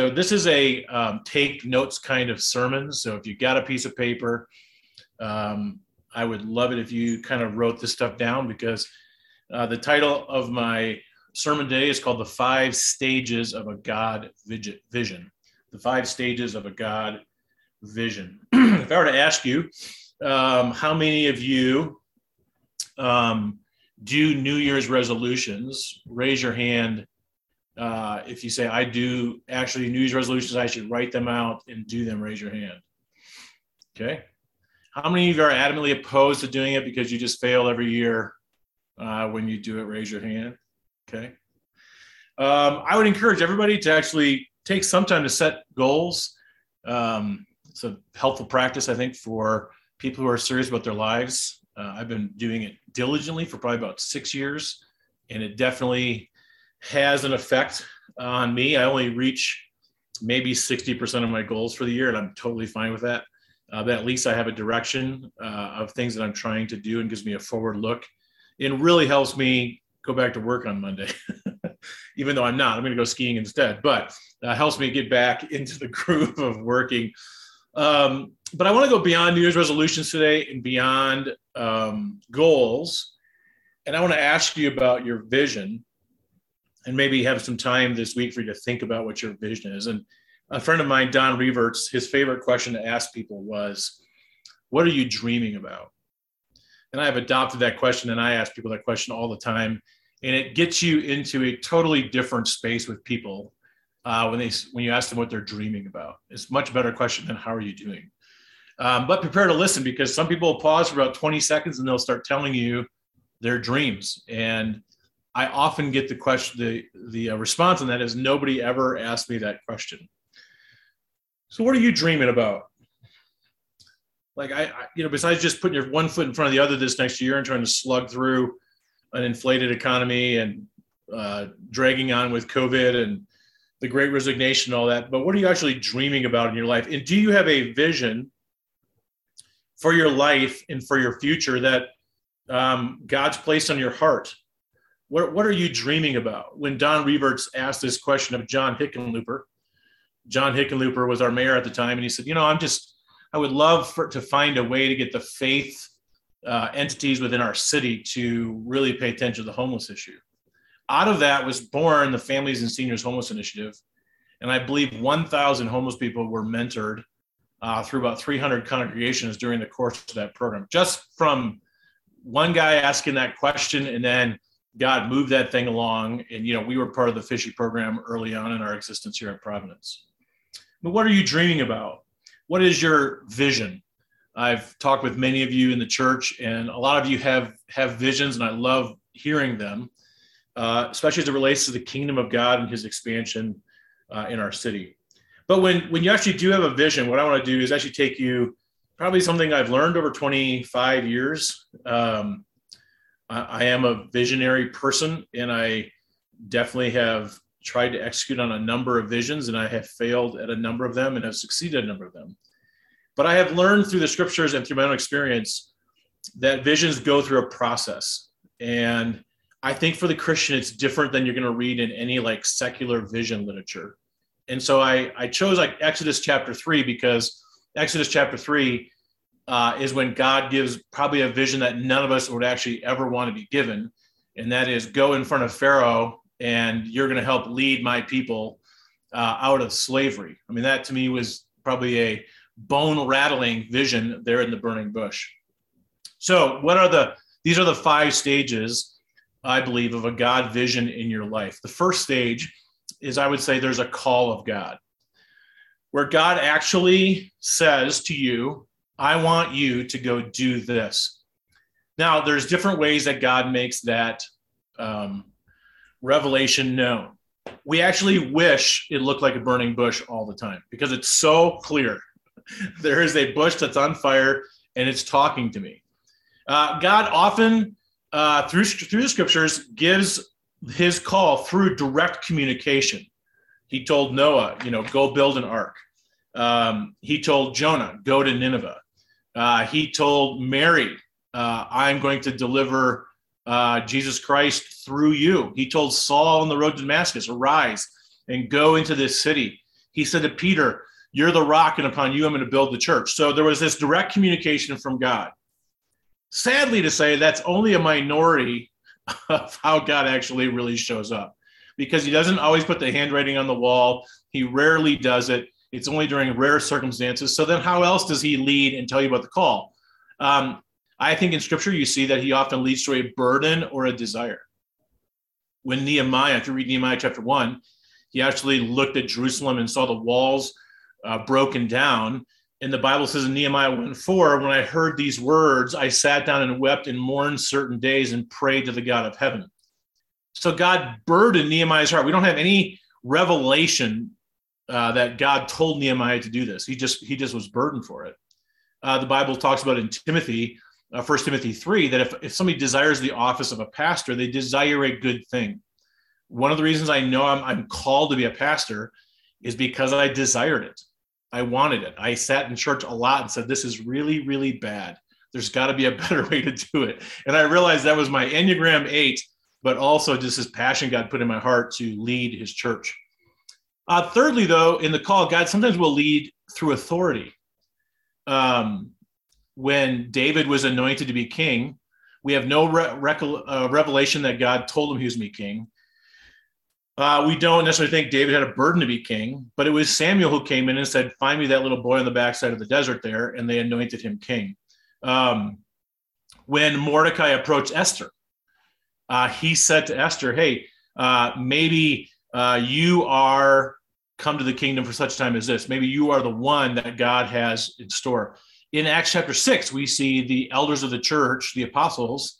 So this is a um, take notes kind of sermon. So if you got a piece of paper, um, I would love it if you kind of wrote this stuff down because uh, the title of my sermon today is called "The Five Stages of a God Vision." The five stages of a God vision. if I were to ask you, um, how many of you um, do New Year's resolutions? Raise your hand uh, if you say, I do actually New Year's resolutions, I should write them out and do them, raise your hand. Okay. How many of you are adamantly opposed to doing it because you just fail every year uh, when you do it? Raise your hand. Okay. Um, I would encourage everybody to actually take some time to set goals. Um, it's a helpful practice, I think, for people who are serious about their lives. Uh, I've been doing it diligently for probably about six years, and it definitely has an effect on me. I only reach maybe 60% of my goals for the year, and I'm totally fine with that. Uh, but at least I have a direction uh, of things that I'm trying to do and gives me a forward look. It really helps me go back to work on Monday, even though I'm not. I'm going to go skiing instead, but uh, helps me get back into the groove of working. Um, but I want to go beyond New Year's resolutions today and beyond um, goals. And I want to ask you about your vision and maybe have some time this week for you to think about what your vision is. And a friend of mine, Don Reverts, his favorite question to ask people was, What are you dreaming about? And I have adopted that question and I ask people that question all the time. And it gets you into a totally different space with people uh, when they when you ask them what they're dreaming about. It's much better question than how are you doing. Um, but prepare to listen because some people pause for about 20 seconds and they'll start telling you their dreams. And I often get the question, the the uh, response on that is nobody ever asked me that question. So what are you dreaming about? Like I, I, you know, besides just putting your one foot in front of the other this next year and trying to slug through an inflated economy and uh, dragging on with COVID and the Great Resignation, and all that. But what are you actually dreaming about in your life? And do you have a vision for your life and for your future that um, God's placed on your heart? What, what are you dreaming about? When Don Reverts asked this question of John Hickenlooper, John Hickenlooper was our mayor at the time, and he said, you know, I'm just, I would love for, to find a way to get the faith uh, entities within our city to really pay attention to the homeless issue. Out of that was born the Families and Seniors Homeless Initiative. And I believe 1,000 homeless people were mentored uh, through about 300 congregations during the course of that program, just from one guy asking that question and then God moved that thing along. And, you know, we were part of the fishy program early on in our existence here at Providence. But what are you dreaming about? What is your vision? I've talked with many of you in the church, and a lot of you have have visions, and I love hearing them, uh, especially as it relates to the kingdom of God and His expansion uh, in our city. But when when you actually do have a vision, what I want to do is actually take you probably something I've learned over 25 years. Um, I, am a visionary person, and I definitely have tried to execute on a number of visions, and I have failed at a number of them and have succeeded a number of them. But I have learned through the scriptures and through my own experience that visions go through a process. And I think for the Christian, it's different than you're going to read in any like secular vision literature. And so I, I chose like Exodus chapter three because Exodus chapter three uh, is when God gives probably a vision that none of us would actually ever want to be given. And that is go in front of Pharaoh and you're going to help lead my people uh, out of slavery. I mean, that to me was probably a bone rattling vision there in the burning bush. So, what are the, these are the five stages, I believe, of a God vision in your life. The first stage is I would say there's a call of God, where God actually says to you, I want you to go do this. Now, there's different ways that God makes that um, revelation known. We actually wish it looked like a burning bush all the time because it's so clear. there is a bush that's on fire and it's talking to me. Uh, God often, uh, through, through the scriptures, gives his call through direct communication. He told Noah, you know, go build an ark. Um, he told Jonah, go to Nineveh. Uh, he told Mary, uh, I'm going to deliver uh, Jesus Christ through you. He told Saul on the road to Damascus, arise and go into this city. he said to Peter, You're the rock, and upon you I'm going to build the church. So there was this direct communication from God. Sadly to say, that's only a minority of how God actually really shows up because he doesn't always put the handwriting on the wall. He rarely does it. It's only during rare circumstances. So then, how else does he lead and tell you about the call? Um, I think in scripture, you see that he often leads to a burden or a desire. When Nehemiah, if you read Nehemiah chapter one, he actually looked at Jerusalem and saw the walls uh, broken down. And the Bible says in Nehemiah 1 4, when I heard these words, I sat down and wept and mourned certain days and prayed to the God of heaven. So God burdened Nehemiah's heart. We don't have any revelation uh, that God told Nehemiah to do this. He just he just was burdened for it. Uh, the Bible talks about in Timothy, uh, 1 Timothy 3, that if, if somebody desires the office of a pastor, they desire a good thing. One of the reasons I know I'm, I'm called to be a pastor is because I desired it. I wanted it. I sat in church a lot and said, This is really, really bad. There's got to be a better way to do it. And I realized that was my Enneagram 8, but also just this passion God put in my heart to lead his church. Uh, thirdly, though, in the call, God sometimes will lead through authority. Um, when David was anointed to be king, we have no re- re- uh, revelation that God told him he was to be king. Uh, we don't necessarily think David had a burden to be king, but it was Samuel who came in and said, Find me that little boy on the backside of the desert there, and they anointed him king. Um, when Mordecai approached Esther, uh, he said to Esther, Hey, uh, maybe uh, you are come to the kingdom for such time as this. Maybe you are the one that God has in store. In Acts chapter 6, we see the elders of the church, the apostles,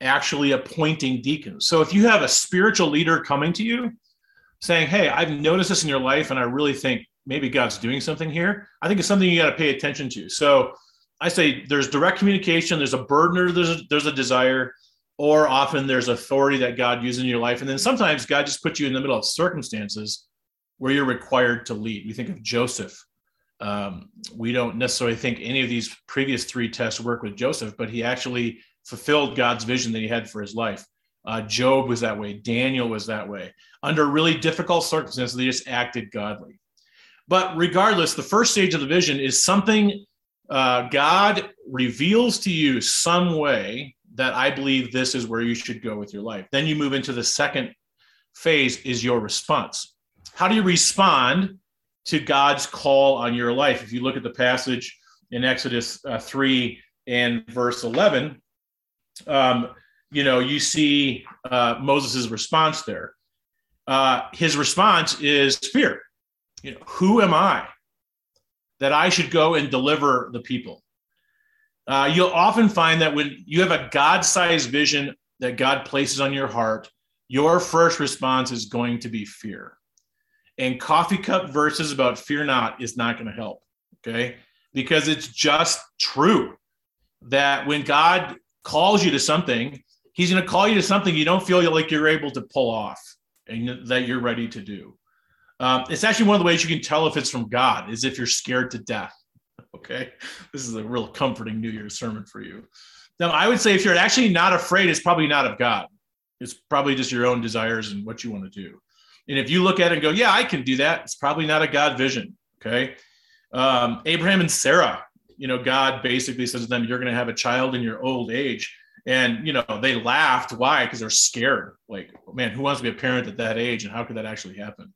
actually appointing deacons. So if you have a spiritual leader coming to you saying, Hey, I've noticed this in your life, and I really think maybe God's doing something here, I think it's something you got to pay attention to. So I say there's direct communication, there's a burden or there's a, there's a desire, or often there's authority that God uses in your life. And then sometimes God just puts you in the middle of circumstances where you're required to lead. We think of Joseph. Um, we don't necessarily think any of these previous three tests work with Joseph, but he actually fulfilled God's vision that he had for his life. Uh, Job was that way. Daniel was that way. Under really difficult circumstances, they just acted godly. But regardless, the first stage of the vision is something uh, God reveals to you some way that I believe this is where you should go with your life. Then you move into the second phase is your response. How do you respond to God's call on your life? If you look at the passage in Exodus uh, 3 and verse 11, um, you know, you see uh, Moses' response there. Uh, his response is fear. You know, who am I that I should go and deliver the people? Uh, you'll often find that when you have a God sized vision that God places on your heart, your first response is going to be fear. And coffee cup verses about fear not is not going to help. Okay. Because it's just true that when God calls you to something, he's going to call you to something you don't feel like you're able to pull off and that you're ready to do. Um, it's actually one of the ways you can tell if it's from God is if you're scared to death. Okay, this is a real comforting New Year's sermon for you. Now, I would say if you're actually not afraid, it's probably not of God. It's probably just your own desires and what you want to do. And if you look at it and go, "Yeah, I can do that," it's probably not a God vision. Okay, um, Abraham and Sarah you know, God basically says to them, You're going to have a child in your old age. And, you know, they laughed. Why? Because they're scared. Like, man, who wants to be a parent at that age? And how could that actually happen?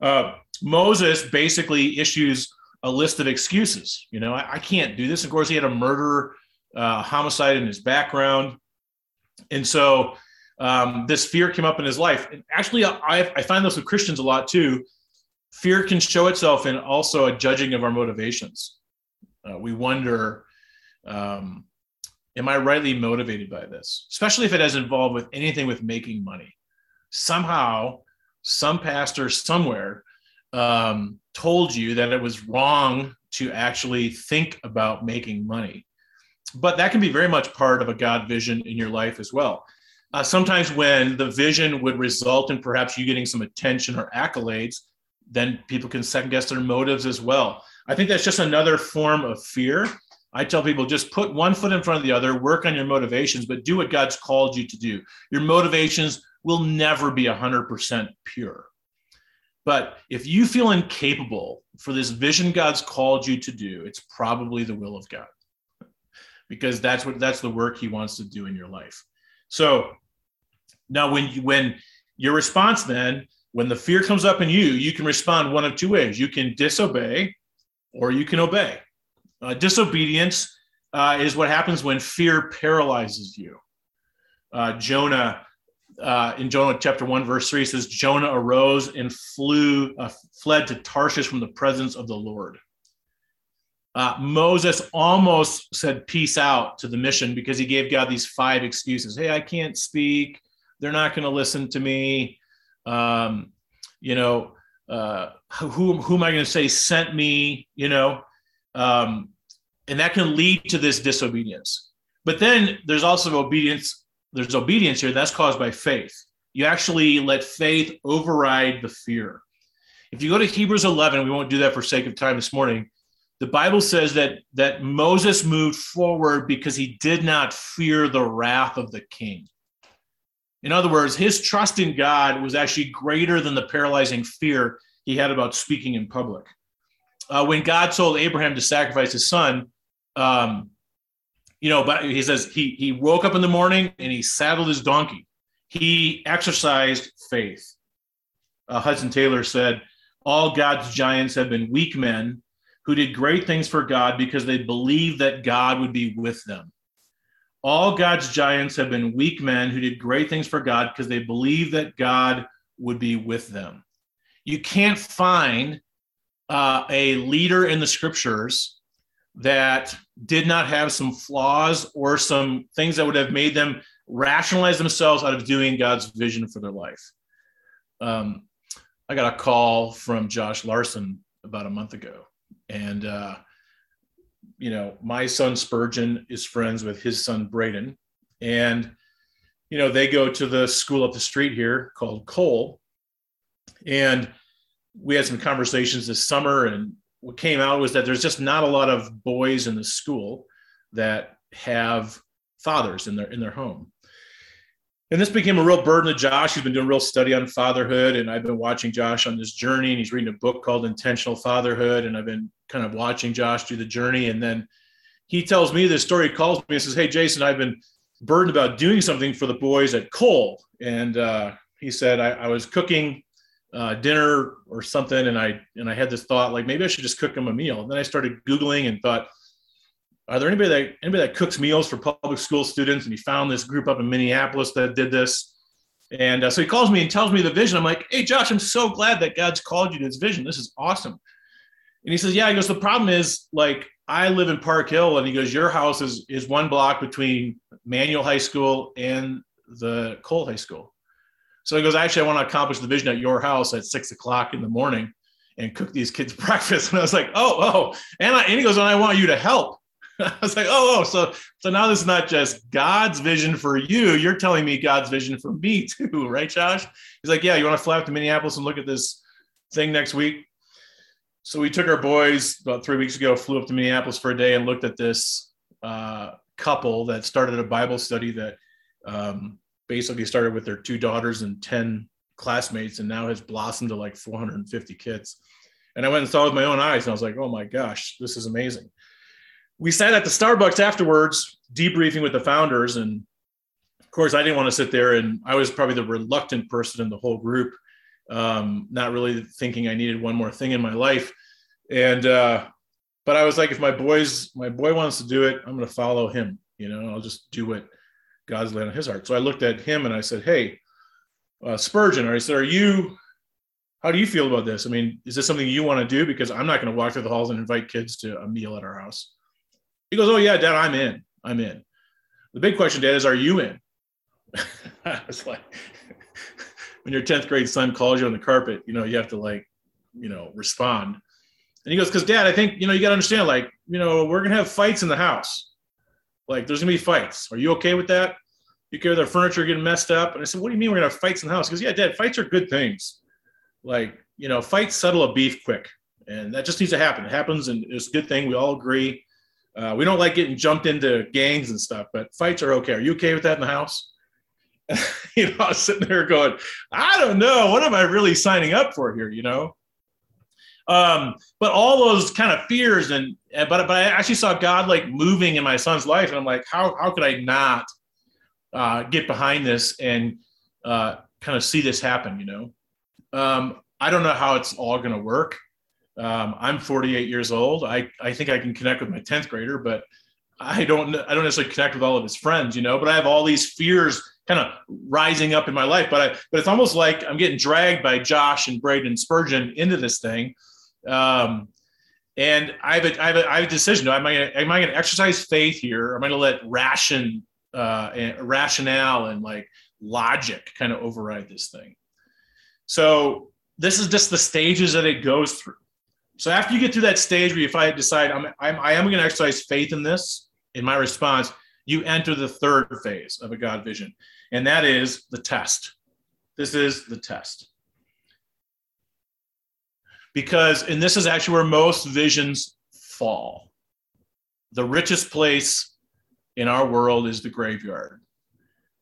Uh, Moses basically issues a list of excuses. You know, I, I can't do this. Of course, he had a murder, uh, homicide in his background. And so um, this fear came up in his life. And actually, I, I find this with Christians a lot too. Fear can show itself in also a judging of our motivations. Uh, we wonder, um, am I rightly motivated by this? Especially if it has involved with anything with making money. Somehow, some pastor somewhere um, told you that it was wrong to actually think about making money. But that can be very much part of a God vision in your life as well. Uh, sometimes when the vision would result in perhaps you getting some attention or accolades, then people can second guess their motives as well. I think that's just another form of fear. I tell people just put one foot in front of the other, work on your motivations, but do what God's called you to do. Your motivations will never be 100% pure. But if you feel incapable for this vision God's called you to do, it's probably the will of God because that's what that's the work he wants to do in your life. So now when you when your response then when the fear comes up in you, you can respond one of two ways. You can disobey or you can obey. Uh, disobedience uh, is what happens when fear paralyzes you. Uh, Jonah uh, in Jonah chapter 1, verse 3 says, Jonah arose and flew, uh, fled to Tarshish from the presence of the Lord. Uh, Moses almost said peace out to the mission because he gave God these five excuses. Hey, I can't speak. They're not going to listen to me. Um, you know, uh, who, who am I going to say sent me? You know, um, and that can lead to this disobedience. But then there's also obedience there's obedience here that's caused by faith. You actually let faith override the fear. If you go to Hebrews 11, we won't do that for sake of time this morning. The Bible says that that Moses moved forward because he did not fear the wrath of the king. In other words, his trust in God was actually greater than the paralyzing fear he had about speaking in public. Uh, when God told Abraham to sacrifice his son, um, you know, but he says he he woke up in the morning and he saddled his donkey. He exercised faith. Uh, Hudson Taylor said, "All God's giants have been weak men who did great things for God because they believed that God would be with them. All God's giants have been weak men who did great things for God because they believed that God would be with them." You can't find uh, a leader in the scriptures that did not have some flaws or some things that would have made them rationalize themselves out of doing God's vision for their life. Um, I got a call from Josh Larson about a month ago, and uh, you know, my son Spurgeon is friends with his son Braden, and you know, they go to the school up the street here called Cole, and we had some conversations this summer, and what came out was that there's just not a lot of boys in the school that have fathers in their in their home. And this became a real burden to Josh. He's been doing real study on fatherhood, and I've been watching Josh on this journey. And he's reading a book called Intentional Fatherhood, and I've been kind of watching Josh do the journey. And then he tells me this story. He calls me and says, "Hey, Jason, I've been burdened about doing something for the boys at Cole." And uh, he said, I, I was cooking uh, dinner or something, and I and I had this thought like maybe I should just cook them a meal. And then I started googling and thought, are there anybody that anybody that cooks meals for public school students? And he found this group up in Minneapolis that did this. And uh, so he calls me and tells me the vision. I'm like, hey, Josh, I'm so glad that God's called you to this vision. This is awesome. And he says, yeah. He goes, the problem is like I live in Park Hill, and he goes, your house is is one block between Manual High School and the Cole High School. So he goes, actually, I want to accomplish the vision at your house at six o'clock in the morning and cook these kids breakfast. And I was like, oh, oh. And, I, and he goes, and I want you to help. I was like, oh, oh, so so now this is not just God's vision for you. You're telling me God's vision for me too, right, Josh? He's like, yeah, you want to fly up to Minneapolis and look at this thing next week? So we took our boys about three weeks ago, flew up to Minneapolis for a day and looked at this uh, couple that started a Bible study that um, basically started with their two daughters and 10 classmates and now has blossomed to like 450 kids. And I went and saw with my own eyes and I was like, oh my gosh, this is amazing. We sat at the Starbucks afterwards, debriefing with the founders. And of course, I didn't want to sit there and I was probably the reluctant person in the whole group, um, not really thinking I needed one more thing in my life. And, uh, but I was like, if my boys, my boy wants to do it, I'm going to follow him. You know, I'll just do what God's laid on his heart. So I looked at him and I said, Hey, uh, Spurgeon, I said, Are you, how do you feel about this? I mean, is this something you want to do? Because I'm not going to walk through the halls and invite kids to a meal at our house. He goes, Oh, yeah, Dad, I'm in. I'm in. The big question, Dad, is, Are you in? I was like, when your 10th grade son calls you on the carpet, you know, you have to like, you know, respond. And he goes, Because, Dad, I think, you know, you got to understand, like, you know, we're going to have fights in the house like, there's gonna be fights. Are you okay with that? You care their furniture getting messed up? And I said, What do you mean we're gonna have fights in the house? Because yeah, Dad, fights are good things. Like, you know, fights settle a beef quick, and that just needs to happen. It happens, and it's a good thing. We all agree. Uh, we don't like getting jumped into gangs and stuff, but fights are okay. Are you okay with that in the house? you know, I was sitting there going, I don't know, what am I really signing up for here? You know, um, but all those kind of fears and but but I actually saw God like moving in my son's life, and I'm like, how how could I not uh, get behind this and uh, kind of see this happen? You know, um, I don't know how it's all going to work. Um, I'm 48 years old. I I think I can connect with my 10th grader, but I don't I don't necessarily connect with all of his friends. You know, but I have all these fears kind of rising up in my life. But I but it's almost like I'm getting dragged by Josh and Braden Spurgeon into this thing um, and I have a, I have a, I have a decision. Am I to, am I going to exercise faith here? Am I going to let ration, uh, and rationale and like logic kind of override this thing? So this is just the stages that it goes through. So after you get through that stage where if I decide I'm, I'm I am going to exercise faith in this, in my response, you enter the third phase of a God vision, and that is the test. This is the test because, and this is actually where most visions fall. The richest place in our world is the graveyard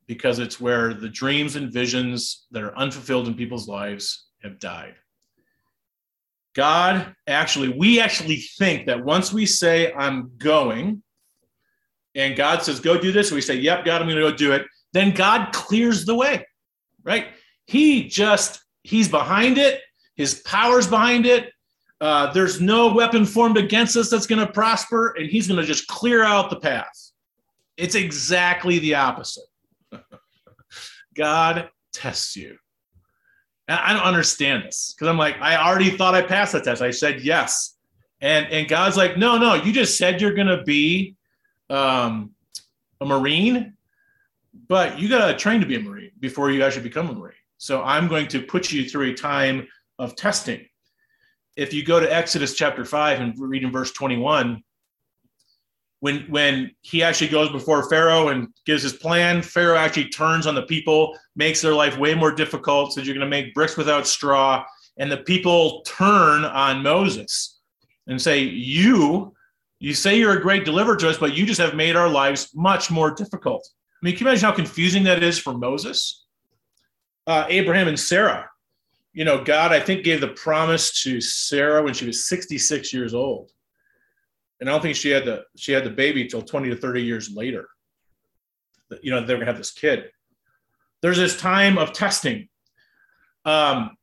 because it's where the dreams and visions that are unfulfilled in people's lives have died. God actually, we actually think that once we say, I'm going, and God says, go do this, we say, Yep, God, I'm going to go do it, then God clears the way, right? He just, He's behind it. His power's behind it. Uh, there's no weapon formed against us that's going to prosper, and he's going to just clear out the path. It's exactly the opposite. God tests you. And I don't understand this because I'm like, I already thought I passed the test. I said yes. And, and God's like, no, no, you just said you're to be um, a Marine, but you got to train to be a Marine before you actually become a Marine. So I'm going to put you through a time of testing. If you go to Exodus chapter 5 and read in verse 21, when, when he actually goes before Pharaoh and gives his plan, Pharaoh actually turns on the people, makes their life way more difficult, says you're going to make bricks without straw. And the people turn on Moses and say, You, you say you're a great deliverer to us, but you just have made our lives much more difficult. I mean, can you imagine how confusing that is for Moses? Uh, Abraham and Sarah you know, God, I think, gave the promise to Sarah when she was 66 years old. And I don't think she had the she had the baby till 20 to 30 years later. You know, they're gonna have this kid. There's this time of testing. Um,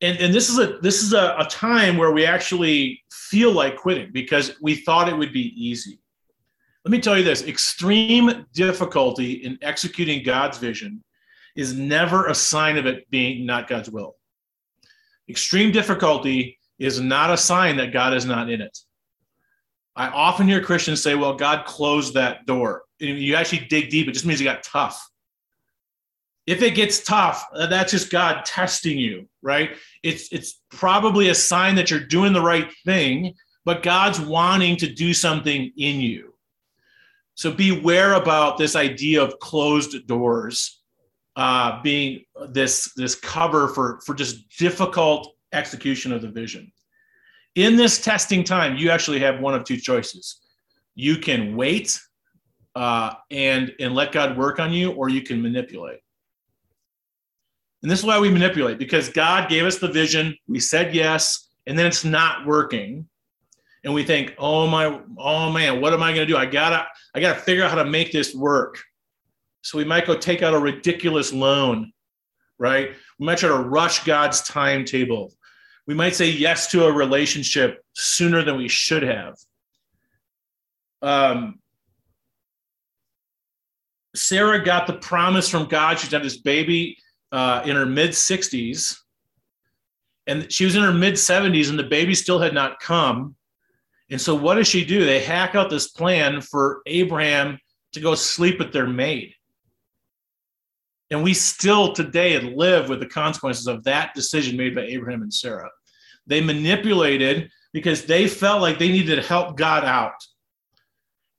and, and this is a this is a, a time where we actually feel like quitting because we thought it would be easy. Let me tell you this extreme difficulty in executing God's vision is never a sign of it being not God's will. Extreme difficulty is not a sign that God is not in it. I often hear Christians say, well, God closed that door. And you actually dig deep, it just means it got tough. If it gets tough, uh, that's just God testing you, right? It's, it's probably a sign that you're doing the right thing, but God's wanting to do something in you. So beware about this idea of closed doors uh, being this this cover for for just difficult execution of the vision. In this testing time, you actually have one of two choices. You can wait uh, and and let God work on you, or you can manipulate. And this is why we manipulate because God gave us the vision. We said yes, and then it's not working, and we think, "Oh my, oh man, what am I going to do? I gotta, I gotta figure out how to make this work." So we might go take out a ridiculous loan, right? We might try to rush God's timetable. We might say yes to a relationship sooner than we should have. Um, Sarah got the promise from God. She's had this baby uh, in her mid 60s. And she was in her mid 70s, and the baby still had not come. And so, what does she do? They hack out this plan for Abraham to go sleep with their maid. And we still today live with the consequences of that decision made by Abraham and Sarah. They manipulated because they felt like they needed to help God out.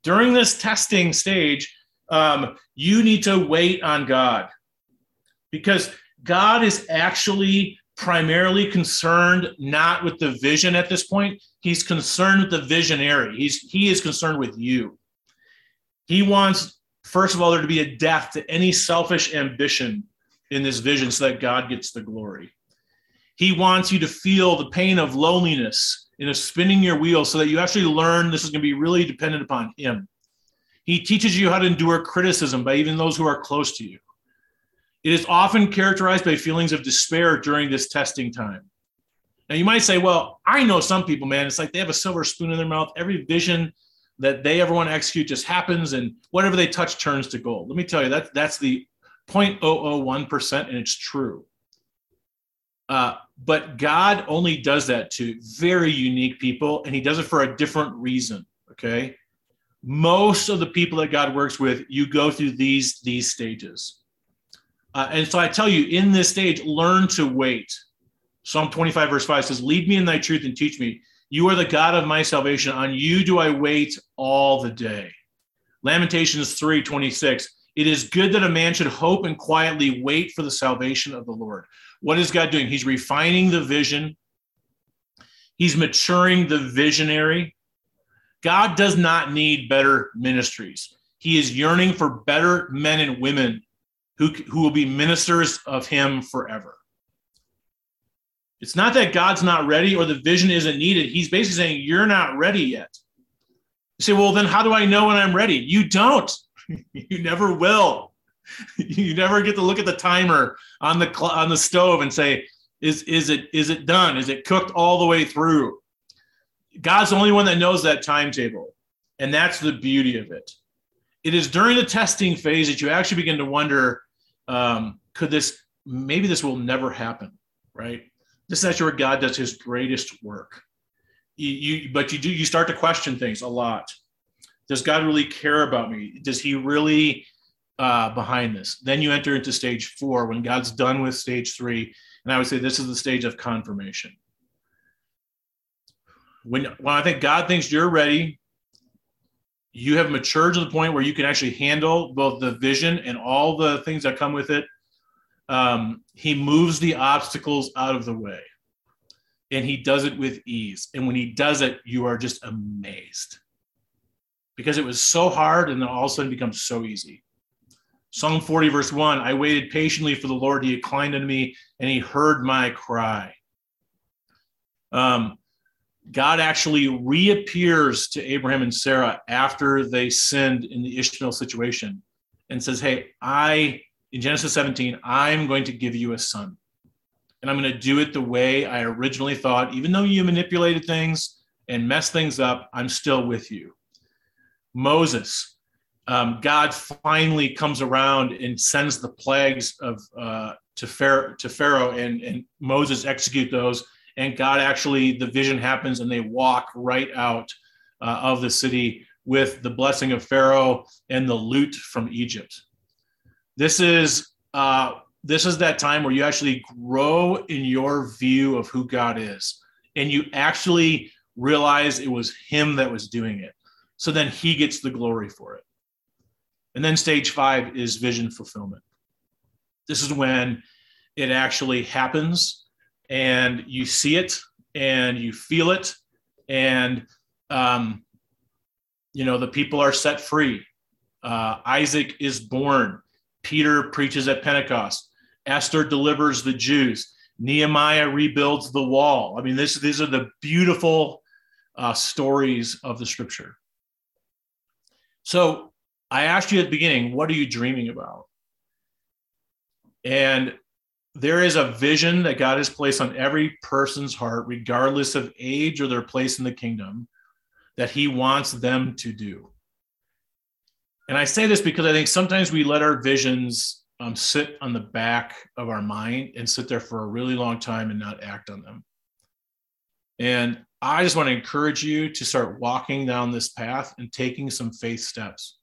During this testing stage, um, you need to wait on God because God is actually primarily concerned not with the vision at this point. He's concerned with the visionary. He's he is concerned with you. He wants first of all, there to be a death to any selfish ambition in this vision so that God gets the glory. He wants you to feel the pain of loneliness in a spinning your wheel so that you actually learn this is going to be really dependent upon Him. He teaches you how to endure criticism by even those who are close to you. It is often characterized by feelings of despair during this testing time. Now, you might say, well, I know some people, man, it's like they have a silver spoon in their mouth. Every vision that they ever want to execute just happens, and whatever they touch turns to gold. Let me tell you, that, that's the 0.001%, and it's true. Uh, but God only does that to very unique people, and He does it for a different reason. Okay. Most of the people that God works with, you go through these these stages. Uh, and so I tell you, in this stage, learn to wait. Psalm 25, verse 5 says, Lead me in thy truth and teach me. You are the God of my salvation. On you do I wait all the day. Lamentations 3, 26. It is good that a man should hope and quietly wait for the salvation of the Lord. What is God doing? He's refining the vision, He's maturing the visionary. God does not need better ministries. He is yearning for better men and women who, who will be ministers of Him forever. It's not that God's not ready or the vision isn't needed. He's basically saying, You're not ready yet. You say, Well, then how do I know when I'm ready? You don't. you never will. you never get to look at the timer on the on the stove and say, "Is is it is it done? Is it cooked all the way through?" God's the only one that knows that timetable, and that's the beauty of it. It is during the testing phase that you actually begin to wonder, um, could this maybe this will never happen, right? This is actually where God does His greatest work. You, you but you do you start to question things a lot. Does God really care about me? Does He really uh, behind this. Then you enter into stage four when God's done with stage three. And I would say this is the stage of confirmation. When, when I think God thinks you're ready, you have matured to the point where you can actually handle both the vision and all the things that come with it. Um, he moves the obstacles out of the way and he does it with ease. And when he does it, you are just amazed because it was so hard and then all of a sudden becomes so easy. Psalm 40, verse 1 I waited patiently for the Lord. He inclined unto me and he heard my cry. Um, God actually reappears to Abraham and Sarah after they sinned in the Ishmael situation and says, Hey, I, in Genesis 17, I'm going to give you a son. And I'm going to do it the way I originally thought. Even though you manipulated things and messed things up, I'm still with you. Moses, um, God finally comes around and sends the plagues of uh, to Pharaoh, to Pharaoh, and and Moses execute those. And God actually, the vision happens, and they walk right out uh, of the city with the blessing of Pharaoh and the loot from Egypt. This is uh, this is that time where you actually grow in your view of who God is, and you actually realize it was Him that was doing it. So then He gets the glory for it. And then stage five is vision fulfillment. This is when it actually happens and you see it and you feel it and um, you know the people are set free. Uh, isaac is born. Peter preaches at pentecost. Esther delivers the jews. Nehemiah rebuilds the wall. I mean this, these are the beautiful uh, stories of the scripture so I asked you at the beginning, what are you dreaming about? And there is a vision that God has placed on every person's heart, regardless of age or their place in the kingdom, that He wants them to do. And I say this because I think sometimes we let our visions um, sit on the back of our mind and sit there for a really long time and not act on them. And I just want to encourage you to start walking down this path and taking some faith steps.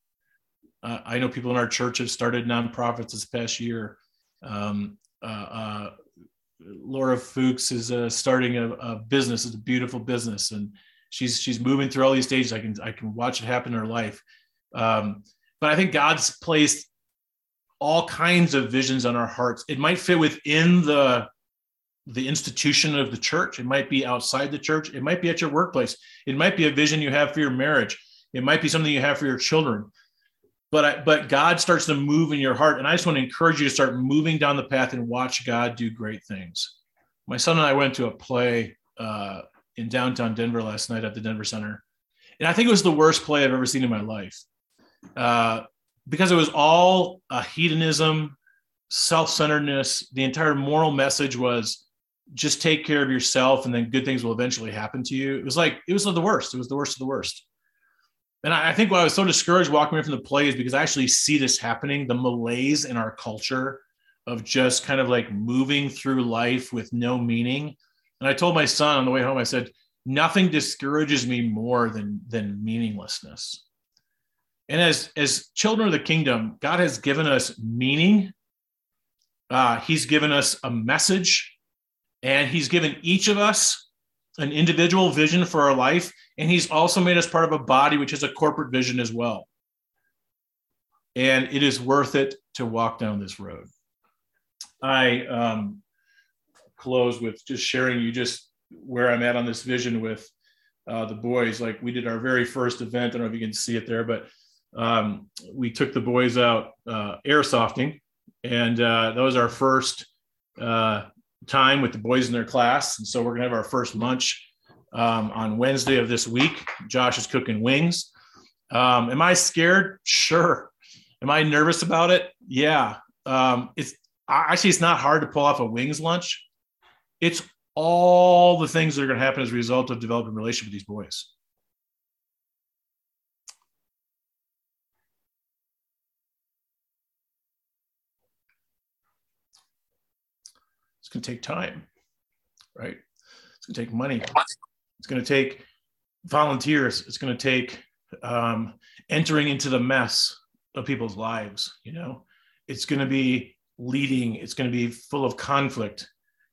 Uh, I know people in our church have started nonprofits this past year. Um, uh, uh, Laura Fuchs is uh, starting a, a, business. It's a beautiful business, and she's she's moving through all these stages. I can I can watch it happen in her life. Um, but I think God's placed all kinds of visions on our hearts. It might fit within the the institution of the church. It might be outside the church. It might be at your workplace. It might be a vision you have for your marriage. It might be something you have for your children but I, but God starts to move in your heart, and I just want to encourage you to start moving down the path and watch God do great things. My son and I went to a play uh, in downtown Denver last night at the Denver Center, and I think it was the worst play I've ever seen in my life, uh, because it was all a hedonism, self-centeredness. The entire moral message was just take care of yourself, and then good things will eventually happen to you. It was like it was the worst. It was the worst of the worst. And I think why I was so discouraged walking away from the play is because I actually see this happening the malaise in our culture of just kind of like moving through life with no meaning. And I told my son on the way home, I said, nothing discourages me more than, than meaninglessness. And as, as children of the kingdom, God has given us meaning. Uh, he's given us a message, and He's given each of us an individual vision for our life. And he's also made us part of a body, which has a corporate vision as well. And it is worth it to walk down this road. I um, close with just sharing you just where I'm at on this vision with uh, the boys. Like we did our very first event. I don't know if you can see it there, but um, we took the boys out uh, airsofting, and uh, that was our first uh, time with the boys in their class. And so we're going to have our first lunch um, on Wednesday of this week. Josh is cooking wings. Um, am I scared? Sure. Am I nervous about it? Yeah. Um, it's actually it's not hard to pull off a wings lunch. It's all the things that are going to happen as a result of developing a relationship with these boys. Going to take time, right? It's going to take money. It's going to take volunteers. It's going to take um, entering into the mess of people's lives. You know, it's going to be leading. It's going to be full of conflict.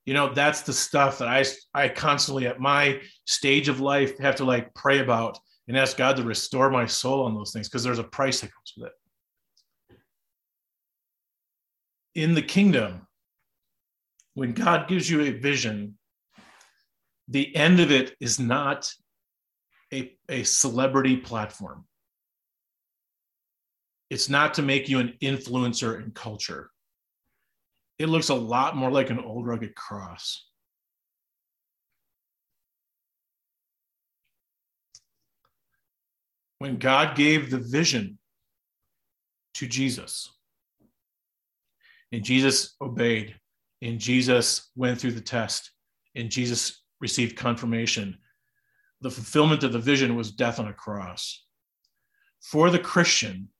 You know, that's the stuff that I I constantly at my stage of life have to like pray about and ask God to restore my soul on those things because there's a price that comes with it. In the kingdom, when God gives you a vision, the end of it is not a, a celebrity platform. It's not to make you an influencer in culture. It looks a lot more like an old rugged cross. When God gave the vision to Jesus, and Jesus obeyed, and Jesus went through the test, and Jesus received confirmation. The fulfillment of the vision was death on a cross. For the Christian,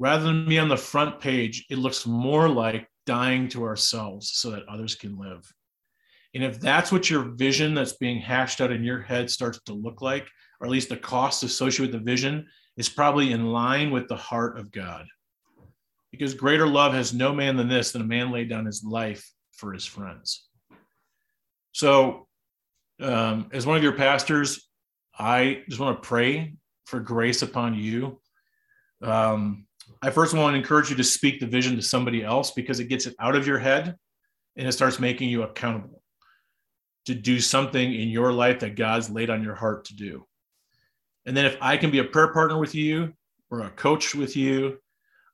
rather than be on the front page, it looks more like dying to ourselves so that others can live. And if that's what your vision that's being hashed out in your head starts to look like, or at least the cost associated with the vision, is probably in line with the heart of God. Because greater love has no man than this, than a man laid down his life for his friends. So, um, as one of your pastors, I just want to pray for grace upon you. Um, I first want to encourage you to speak the vision to somebody else because it gets it out of your head and it starts making you accountable to do something in your life that God's laid on your heart to do. And then if I can be a prayer partner with you or a coach with you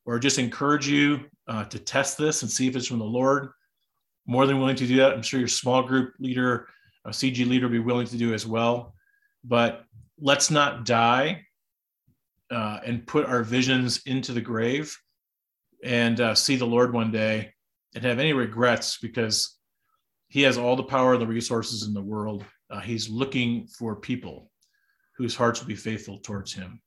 or just encourage you uh, to test this and see if it's from the Lord, more than willing to do that. I'm sure your small group leader, a CG leader, will be willing to do as well. But let's not die uh, and put our visions into the grave and uh, see the Lord one day and have any regrets because He has all the power and the resources in the world. Uh, he's looking for people whose hearts will be faithful towards Him.